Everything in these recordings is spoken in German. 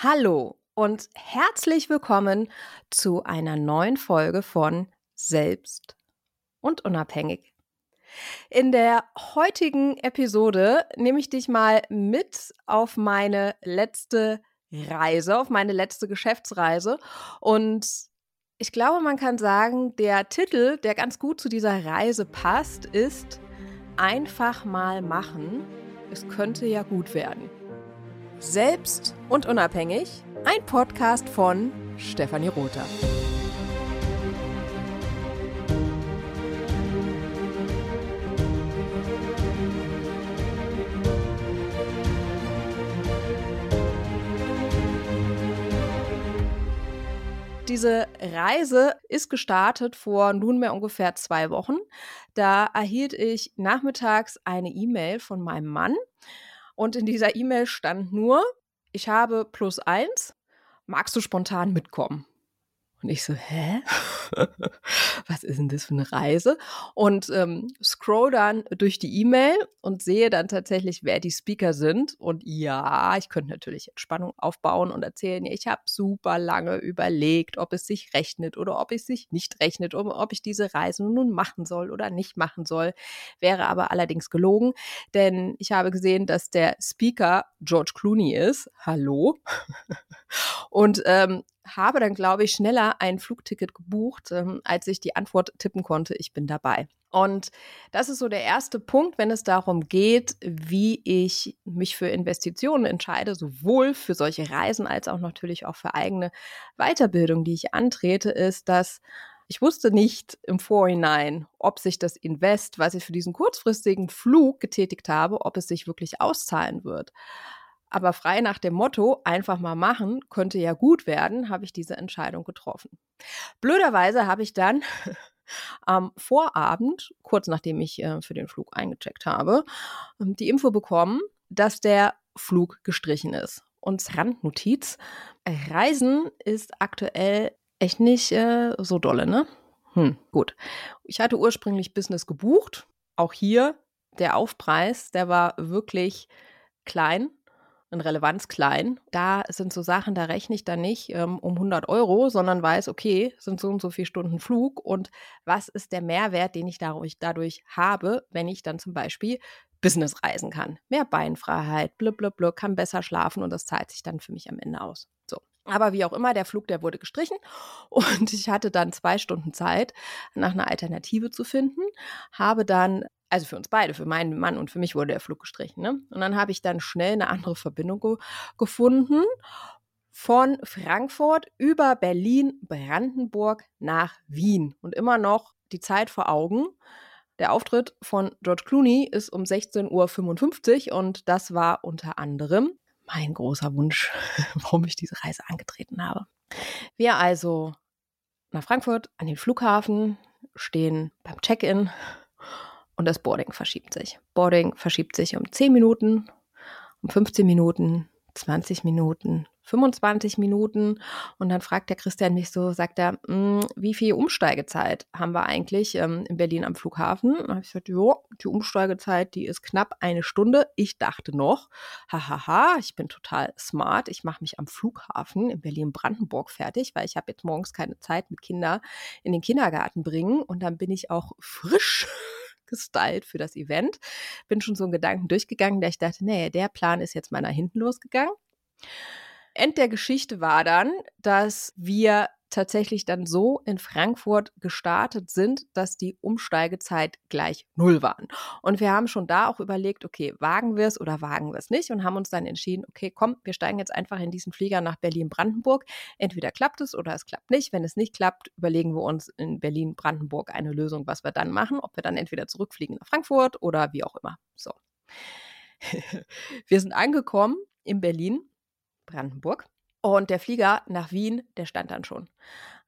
Hallo und herzlich willkommen zu einer neuen Folge von Selbst und Unabhängig. In der heutigen Episode nehme ich dich mal mit auf meine letzte Reise, auf meine letzte Geschäftsreise. Und ich glaube, man kann sagen, der Titel, der ganz gut zu dieser Reise passt, ist Einfach mal machen. Es könnte ja gut werden. Selbst und unabhängig, ein Podcast von Stefanie Rother. Diese Reise ist gestartet vor nunmehr ungefähr zwei Wochen. Da erhielt ich nachmittags eine E-Mail von meinem Mann, und in dieser E-Mail stand nur, ich habe plus eins, magst du spontan mitkommen? Und ich so, hä? Was ist denn das für eine Reise? Und ähm, scroll dann durch die E-Mail und sehe dann tatsächlich, wer die Speaker sind. Und ja, ich könnte natürlich Entspannung aufbauen und erzählen, ich habe super lange überlegt, ob es sich rechnet oder ob es sich nicht rechnet, ob ich diese Reise nun machen soll oder nicht machen soll. Wäre aber allerdings gelogen, denn ich habe gesehen, dass der Speaker George Clooney ist. Hallo. und ähm, habe dann, glaube ich, schneller ein Flugticket gebucht, ähm, als ich die Antwort tippen konnte, ich bin dabei. Und das ist so der erste Punkt, wenn es darum geht, wie ich mich für Investitionen entscheide, sowohl für solche Reisen als auch natürlich auch für eigene Weiterbildung, die ich antrete, ist, dass ich wusste nicht im Vorhinein, ob sich das Invest, was ich für diesen kurzfristigen Flug getätigt habe, ob es sich wirklich auszahlen wird. Aber frei nach dem Motto, einfach mal machen, könnte ja gut werden, habe ich diese Entscheidung getroffen. Blöderweise habe ich dann am Vorabend, kurz nachdem ich äh, für den Flug eingecheckt habe, ähm, die Info bekommen, dass der Flug gestrichen ist. Und Randnotiz, Reisen ist aktuell echt nicht äh, so dolle, ne? Hm, gut. Ich hatte ursprünglich Business gebucht. Auch hier der Aufpreis, der war wirklich klein in Relevanz klein. Da sind so Sachen, da rechne ich dann nicht ähm, um 100 Euro, sondern weiß, okay, sind so und so viele Stunden Flug und was ist der Mehrwert, den ich dadurch, dadurch habe, wenn ich dann zum Beispiel Business reisen kann. Mehr Beinfreiheit, blub, kann besser schlafen und das zahlt sich dann für mich am Ende aus. So. Aber wie auch immer, der Flug, der wurde gestrichen und ich hatte dann zwei Stunden Zeit, nach einer Alternative zu finden, habe dann also für uns beide, für meinen Mann und für mich wurde der Flug gestrichen. Ne? Und dann habe ich dann schnell eine andere Verbindung ge gefunden von Frankfurt über Berlin, Brandenburg nach Wien. Und immer noch die Zeit vor Augen. Der Auftritt von George Clooney ist um 16.55 Uhr und das war unter anderem mein großer Wunsch, warum ich diese Reise angetreten habe. Wir also nach Frankfurt an den Flughafen, stehen beim Check-in und das Boarding verschiebt sich. Boarding verschiebt sich um 10 Minuten, um 15 Minuten, 20 Minuten, 25 Minuten. Und dann fragt der Christian mich so, sagt er, hm, wie viel Umsteigezeit haben wir eigentlich ähm, in Berlin am Flughafen? Und habe ich gesagt, ja, die Umsteigezeit, die ist knapp eine Stunde. Ich dachte noch, hahaha, ich bin total smart. Ich mache mich am Flughafen in Berlin-Brandenburg fertig, weil ich habe jetzt morgens keine Zeit mit Kindern in den Kindergarten bringen. Und dann bin ich auch frisch gestylt für das Event. Bin schon so einen Gedanken durchgegangen, da ich dachte, nee, der Plan ist jetzt mal nach hinten losgegangen. End der Geschichte war dann, dass wir tatsächlich dann so in Frankfurt gestartet sind, dass die Umsteigezeit gleich null waren. Und wir haben schon da auch überlegt, okay, wagen wir es oder wagen wir es nicht und haben uns dann entschieden, okay, komm, wir steigen jetzt einfach in diesen Flieger nach Berlin-Brandenburg. Entweder klappt es oder es klappt nicht. Wenn es nicht klappt, überlegen wir uns in Berlin-Brandenburg eine Lösung, was wir dann machen, ob wir dann entweder zurückfliegen nach Frankfurt oder wie auch immer. So. wir sind angekommen in Berlin, Brandenburg und der Flieger nach Wien, der stand dann schon.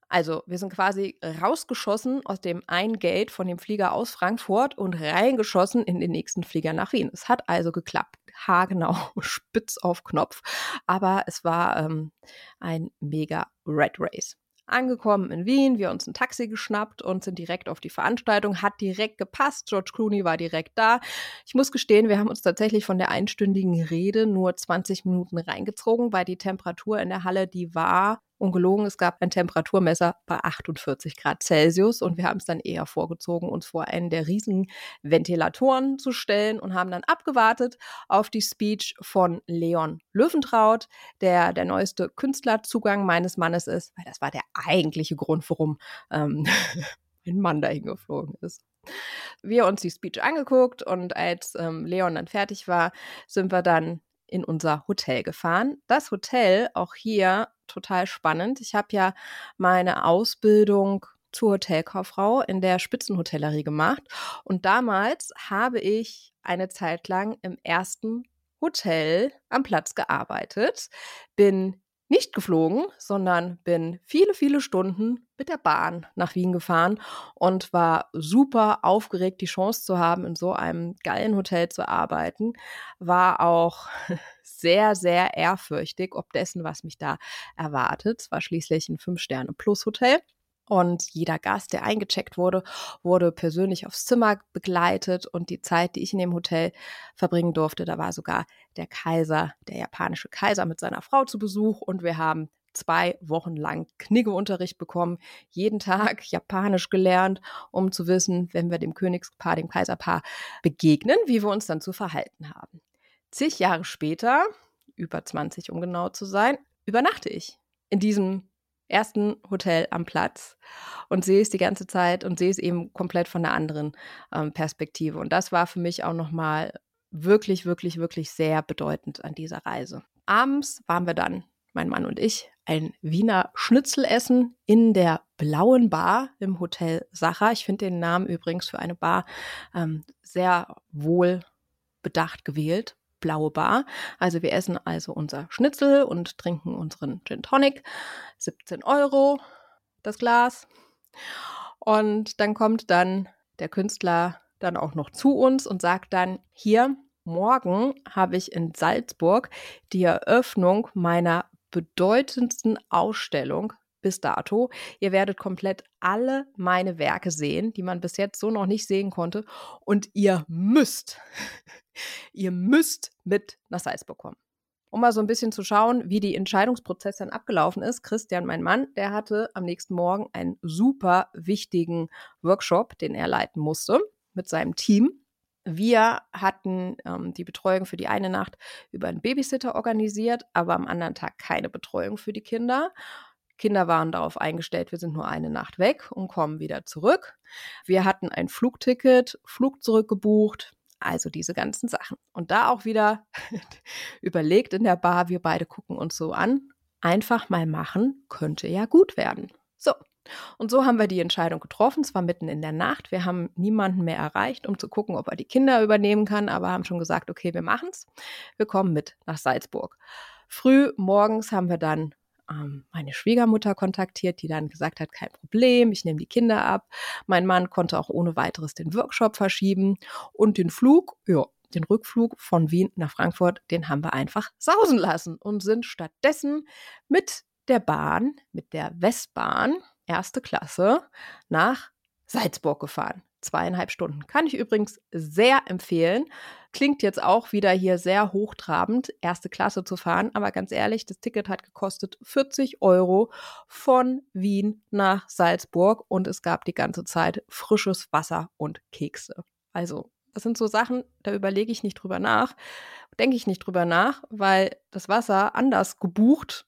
Also wir sind quasi rausgeschossen aus dem einen Gate von dem Flieger aus Frankfurt und reingeschossen in den nächsten Flieger nach Wien. Es hat also geklappt. Haargenau, spitz auf Knopf. Aber es war ähm, ein mega Red Race. Angekommen in Wien, wir uns ein Taxi geschnappt und sind direkt auf die Veranstaltung. Hat direkt gepasst. George Clooney war direkt da. Ich muss gestehen, wir haben uns tatsächlich von der einstündigen Rede nur 20 Minuten reingezogen, weil die Temperatur in der Halle, die war ungelogen, es gab ein Temperaturmesser bei 48 Grad Celsius und wir haben es dann eher vorgezogen, uns vor einen der riesigen Ventilatoren zu stellen und haben dann abgewartet auf die Speech von Leon Löwentraut, der der neueste Künstlerzugang meines Mannes ist, weil das war der eigentliche Grund, warum ähm, mein Mann dahin geflogen ist. Wir uns die Speech angeguckt und als ähm, Leon dann fertig war, sind wir dann in unser Hotel gefahren. Das Hotel, auch hier total spannend. Ich habe ja meine Ausbildung zur Hotelkauffrau in der Spitzenhotellerie gemacht und damals habe ich eine Zeit lang im ersten Hotel am Platz gearbeitet, bin nicht geflogen, sondern bin viele, viele Stunden mit der Bahn nach Wien gefahren und war super aufgeregt, die Chance zu haben, in so einem geilen Hotel zu arbeiten. War auch sehr, sehr ehrfürchtig, ob dessen, was mich da erwartet. Es war schließlich ein Fünf-Sterne-Plus-Hotel. Und jeder Gast, der eingecheckt wurde, wurde persönlich aufs Zimmer begleitet. Und die Zeit, die ich in dem Hotel verbringen durfte, da war sogar der Kaiser, der japanische Kaiser mit seiner Frau zu Besuch. Und wir haben zwei Wochen lang Kniggeunterricht bekommen, jeden Tag Japanisch gelernt, um zu wissen, wenn wir dem Königspaar, dem Kaiserpaar begegnen, wie wir uns dann zu verhalten haben. Zig Jahre später, über 20 um genau zu sein, übernachte ich in diesem ersten Hotel am Platz und sehe es die ganze Zeit und sehe es eben komplett von einer anderen ähm, Perspektive. Und das war für mich auch nochmal wirklich, wirklich, wirklich sehr bedeutend an dieser Reise. Abends waren wir dann, mein Mann und ich, ein Wiener Schnitzel essen in der Blauen Bar im Hotel Sacher. Ich finde den Namen übrigens für eine Bar ähm, sehr wohl bedacht gewählt blaue Bar. Also wir essen also unser Schnitzel und trinken unseren Gin Tonic. 17 Euro das Glas. Und dann kommt dann der Künstler dann auch noch zu uns und sagt dann, hier, morgen habe ich in Salzburg die Eröffnung meiner bedeutendsten Ausstellung bis dato. Ihr werdet komplett alle meine Werke sehen, die man bis jetzt so noch nicht sehen konnte. Und ihr müsst, ihr müsst mit nach Salzburg kommen. Um mal so ein bisschen zu schauen, wie die Entscheidungsprozess dann abgelaufen ist. Christian, mein Mann, der hatte am nächsten Morgen einen super wichtigen Workshop, den er leiten musste mit seinem Team. Wir hatten ähm, die Betreuung für die eine Nacht über einen Babysitter organisiert, aber am anderen Tag keine Betreuung für die Kinder. Kinder waren darauf eingestellt, wir sind nur eine Nacht weg und kommen wieder zurück. Wir hatten ein Flugticket, Flug zurückgebucht, also diese ganzen Sachen. Und da auch wieder überlegt in der Bar, wir beide gucken uns so an, einfach mal machen, könnte ja gut werden. So. Und so haben wir die Entscheidung getroffen. Es war mitten in der Nacht. Wir haben niemanden mehr erreicht, um zu gucken, ob er die Kinder übernehmen kann, aber haben schon gesagt, okay, wir machen es. Wir kommen mit nach Salzburg. Früh morgens haben wir dann ähm, meine Schwiegermutter kontaktiert, die dann gesagt hat, kein Problem, ich nehme die Kinder ab. Mein Mann konnte auch ohne weiteres den Workshop verschieben und den Flug, ja, den Rückflug von Wien nach Frankfurt, den haben wir einfach sausen lassen und sind stattdessen mit der Bahn, mit der Westbahn, erste Klasse, nach Salzburg gefahren zweieinhalb Stunden. Kann ich übrigens sehr empfehlen. Klingt jetzt auch wieder hier sehr hochtrabend, erste Klasse zu fahren, aber ganz ehrlich, das Ticket hat gekostet 40 Euro von Wien nach Salzburg und es gab die ganze Zeit frisches Wasser und Kekse. Also, das sind so Sachen, da überlege ich nicht drüber nach, denke ich nicht drüber nach, weil das Wasser anders gebucht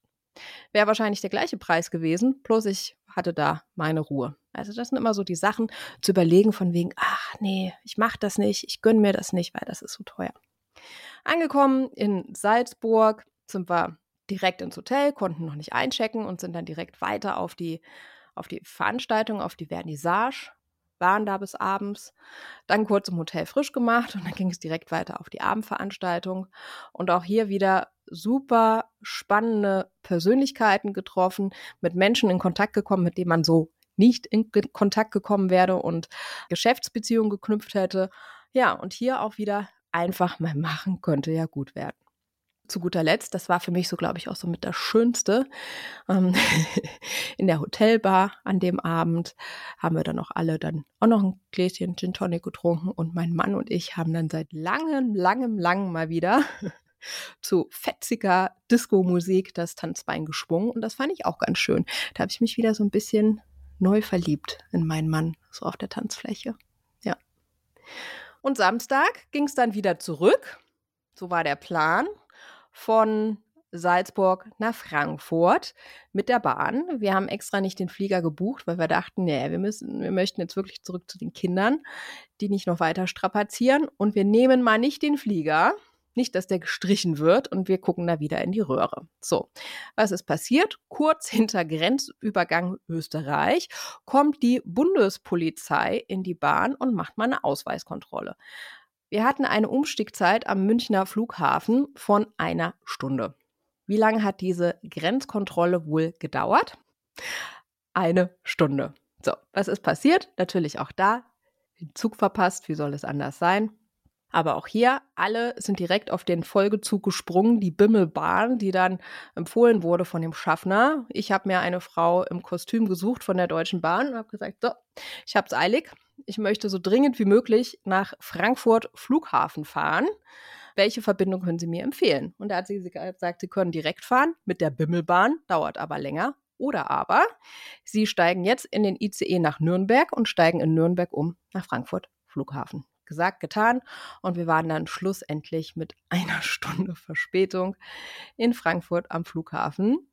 wäre wahrscheinlich der gleiche Preis gewesen, bloß ich hatte da meine Ruhe. Also das sind immer so die Sachen zu überlegen von wegen, ach nee, ich mache das nicht, ich gönne mir das nicht, weil das ist so teuer. Angekommen in Salzburg sind wir direkt ins Hotel, konnten noch nicht einchecken und sind dann direkt weiter auf die, auf die Veranstaltung, auf die Vernissage, waren da bis abends, dann kurz im Hotel frisch gemacht und dann ging es direkt weiter auf die Abendveranstaltung und auch hier wieder super spannende Persönlichkeiten getroffen, mit Menschen in Kontakt gekommen, mit denen man so nicht in Kontakt gekommen wäre und Geschäftsbeziehungen geknüpft hätte. Ja, und hier auch wieder einfach mal machen könnte ja gut werden. zu guter Letzt, das war für mich so, glaube ich, auch so mit das Schönste, ähm, in der Hotelbar an dem Abend haben wir dann auch alle dann auch noch ein Gläschen Gin Tonic getrunken und mein Mann und ich haben dann seit langem, langem, langem mal wieder zu fetziger Disco-Musik das Tanzbein geschwungen und das fand ich auch ganz schön. Da habe ich mich wieder so ein bisschen neu verliebt in meinen Mann, so auf der Tanzfläche. Ja. Und Samstag ging es dann wieder zurück. So war der Plan von Salzburg nach Frankfurt mit der Bahn. Wir haben extra nicht den Flieger gebucht, weil wir dachten, nee, wir müssen, wir möchten jetzt wirklich zurück zu den Kindern, die nicht noch weiter strapazieren. Und wir nehmen mal nicht den Flieger, nicht, dass der gestrichen wird und wir gucken da wieder in die Röhre. So, was ist passiert? Kurz hinter Grenzübergang Österreich kommt die Bundespolizei in die Bahn und macht mal eine Ausweiskontrolle. Wir hatten eine Umstiegzeit am Münchner Flughafen von einer Stunde. Wie lange hat diese Grenzkontrolle wohl gedauert? Eine Stunde. So, was ist passiert? Natürlich auch da. Den Zug verpasst, wie soll es anders sein? Aber auch hier, alle sind direkt auf den Folgezug gesprungen, die Bimmelbahn, die dann empfohlen wurde von dem Schaffner. Ich habe mir eine Frau im Kostüm gesucht von der Deutschen Bahn und habe gesagt, so, ich habe es eilig. Ich möchte so dringend wie möglich nach Frankfurt Flughafen fahren. Welche Verbindung können Sie mir empfehlen? Und da hat sie gesagt, Sie können direkt fahren mit der Bimmelbahn, dauert aber länger. Oder aber Sie steigen jetzt in den ICE nach Nürnberg und steigen in Nürnberg um nach Frankfurt Flughafen gesagt, getan. Und wir waren dann schlussendlich mit einer Stunde Verspätung in Frankfurt am Flughafen.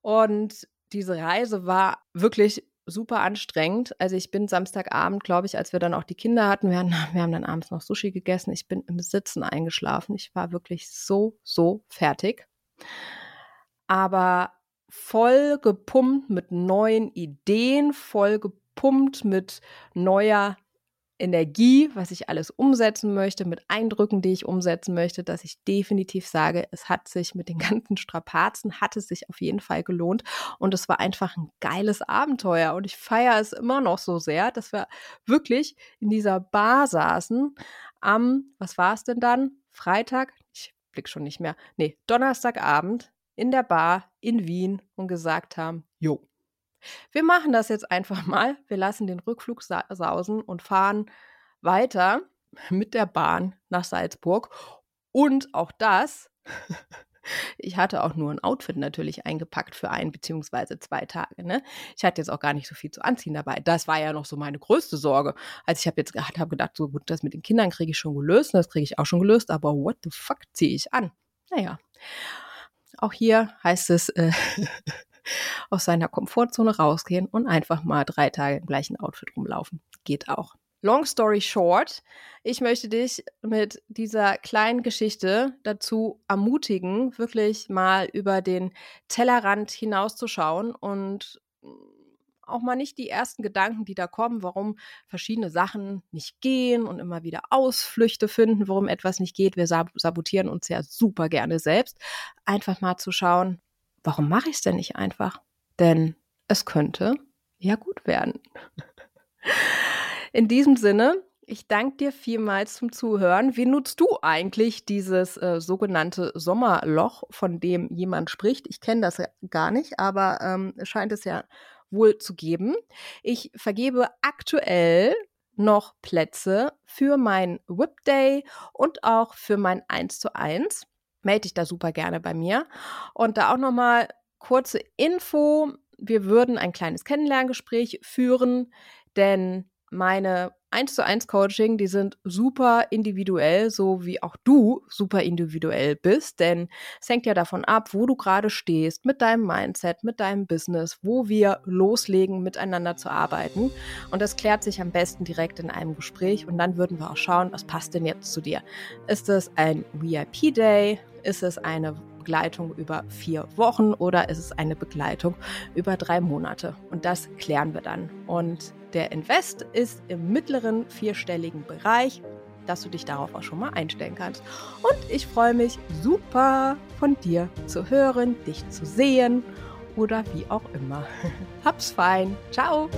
Und diese Reise war wirklich super anstrengend. Also ich bin Samstagabend, glaube ich, als wir dann auch die Kinder hatten, wir, haben, wir haben dann abends noch Sushi gegessen. Ich bin im Sitzen eingeschlafen. Ich war wirklich so, so fertig. Aber voll gepumpt mit neuen Ideen, voll gepumpt mit neuer Energie, was ich alles umsetzen möchte, mit Eindrücken, die ich umsetzen möchte, dass ich definitiv sage, es hat sich mit den ganzen Strapazen, hat es sich auf jeden Fall gelohnt und es war einfach ein geiles Abenteuer und ich feiere es immer noch so sehr, dass wir wirklich in dieser Bar saßen am, was war es denn dann? Freitag? Ich blick schon nicht mehr. Nee, Donnerstagabend in der Bar in Wien und gesagt haben, jo, wir machen das jetzt einfach mal. Wir lassen den Rückflug sa sausen und fahren weiter mit der Bahn nach Salzburg. Und auch das, ich hatte auch nur ein Outfit natürlich eingepackt für ein beziehungsweise zwei Tage. Ne? Ich hatte jetzt auch gar nicht so viel zu anziehen dabei. Das war ja noch so meine größte Sorge. Also ich habe jetzt hab gedacht, so gut, das mit den Kindern kriege ich schon gelöst, das kriege ich auch schon gelöst, aber what the fuck ziehe ich an? Naja, auch hier heißt es, äh, aus seiner Komfortzone rausgehen und einfach mal drei Tage im gleichen Outfit rumlaufen. Geht auch. Long story short, ich möchte dich mit dieser kleinen Geschichte dazu ermutigen, wirklich mal über den Tellerrand hinauszuschauen und auch mal nicht die ersten Gedanken, die da kommen, warum verschiedene Sachen nicht gehen und immer wieder Ausflüchte finden, warum etwas nicht geht. Wir sabotieren uns ja super gerne selbst. Einfach mal zu schauen, warum mache ich es denn nicht einfach? Denn es könnte ja gut werden. In diesem Sinne, ich danke dir vielmals zum Zuhören. Wie nutzt du eigentlich dieses äh, sogenannte Sommerloch, von dem jemand spricht? Ich kenne das ja gar nicht, aber ähm, scheint es ja wohl zu geben. Ich vergebe aktuell noch Plätze für mein Whip Day und auch für mein 1 zu 1 melde dich da super gerne bei mir. Und da auch nochmal kurze Info. Wir würden ein kleines Kennenlerngespräch führen, denn meine 1 zu 1 Coaching, die sind super individuell, so wie auch du super individuell bist, denn es hängt ja davon ab, wo du gerade stehst, mit deinem Mindset, mit deinem Business, wo wir loslegen, miteinander zu arbeiten. Und das klärt sich am besten direkt in einem Gespräch und dann würden wir auch schauen, was passt denn jetzt zu dir. Ist es ein VIP-Day? Ist es eine Begleitung über vier Wochen oder ist es eine Begleitung über drei Monate? Und das klären wir dann. Und der Invest ist im mittleren vierstelligen Bereich, dass du dich darauf auch schon mal einstellen kannst. Und ich freue mich super von dir zu hören, dich zu sehen oder wie auch immer. Hab's fein. Ciao.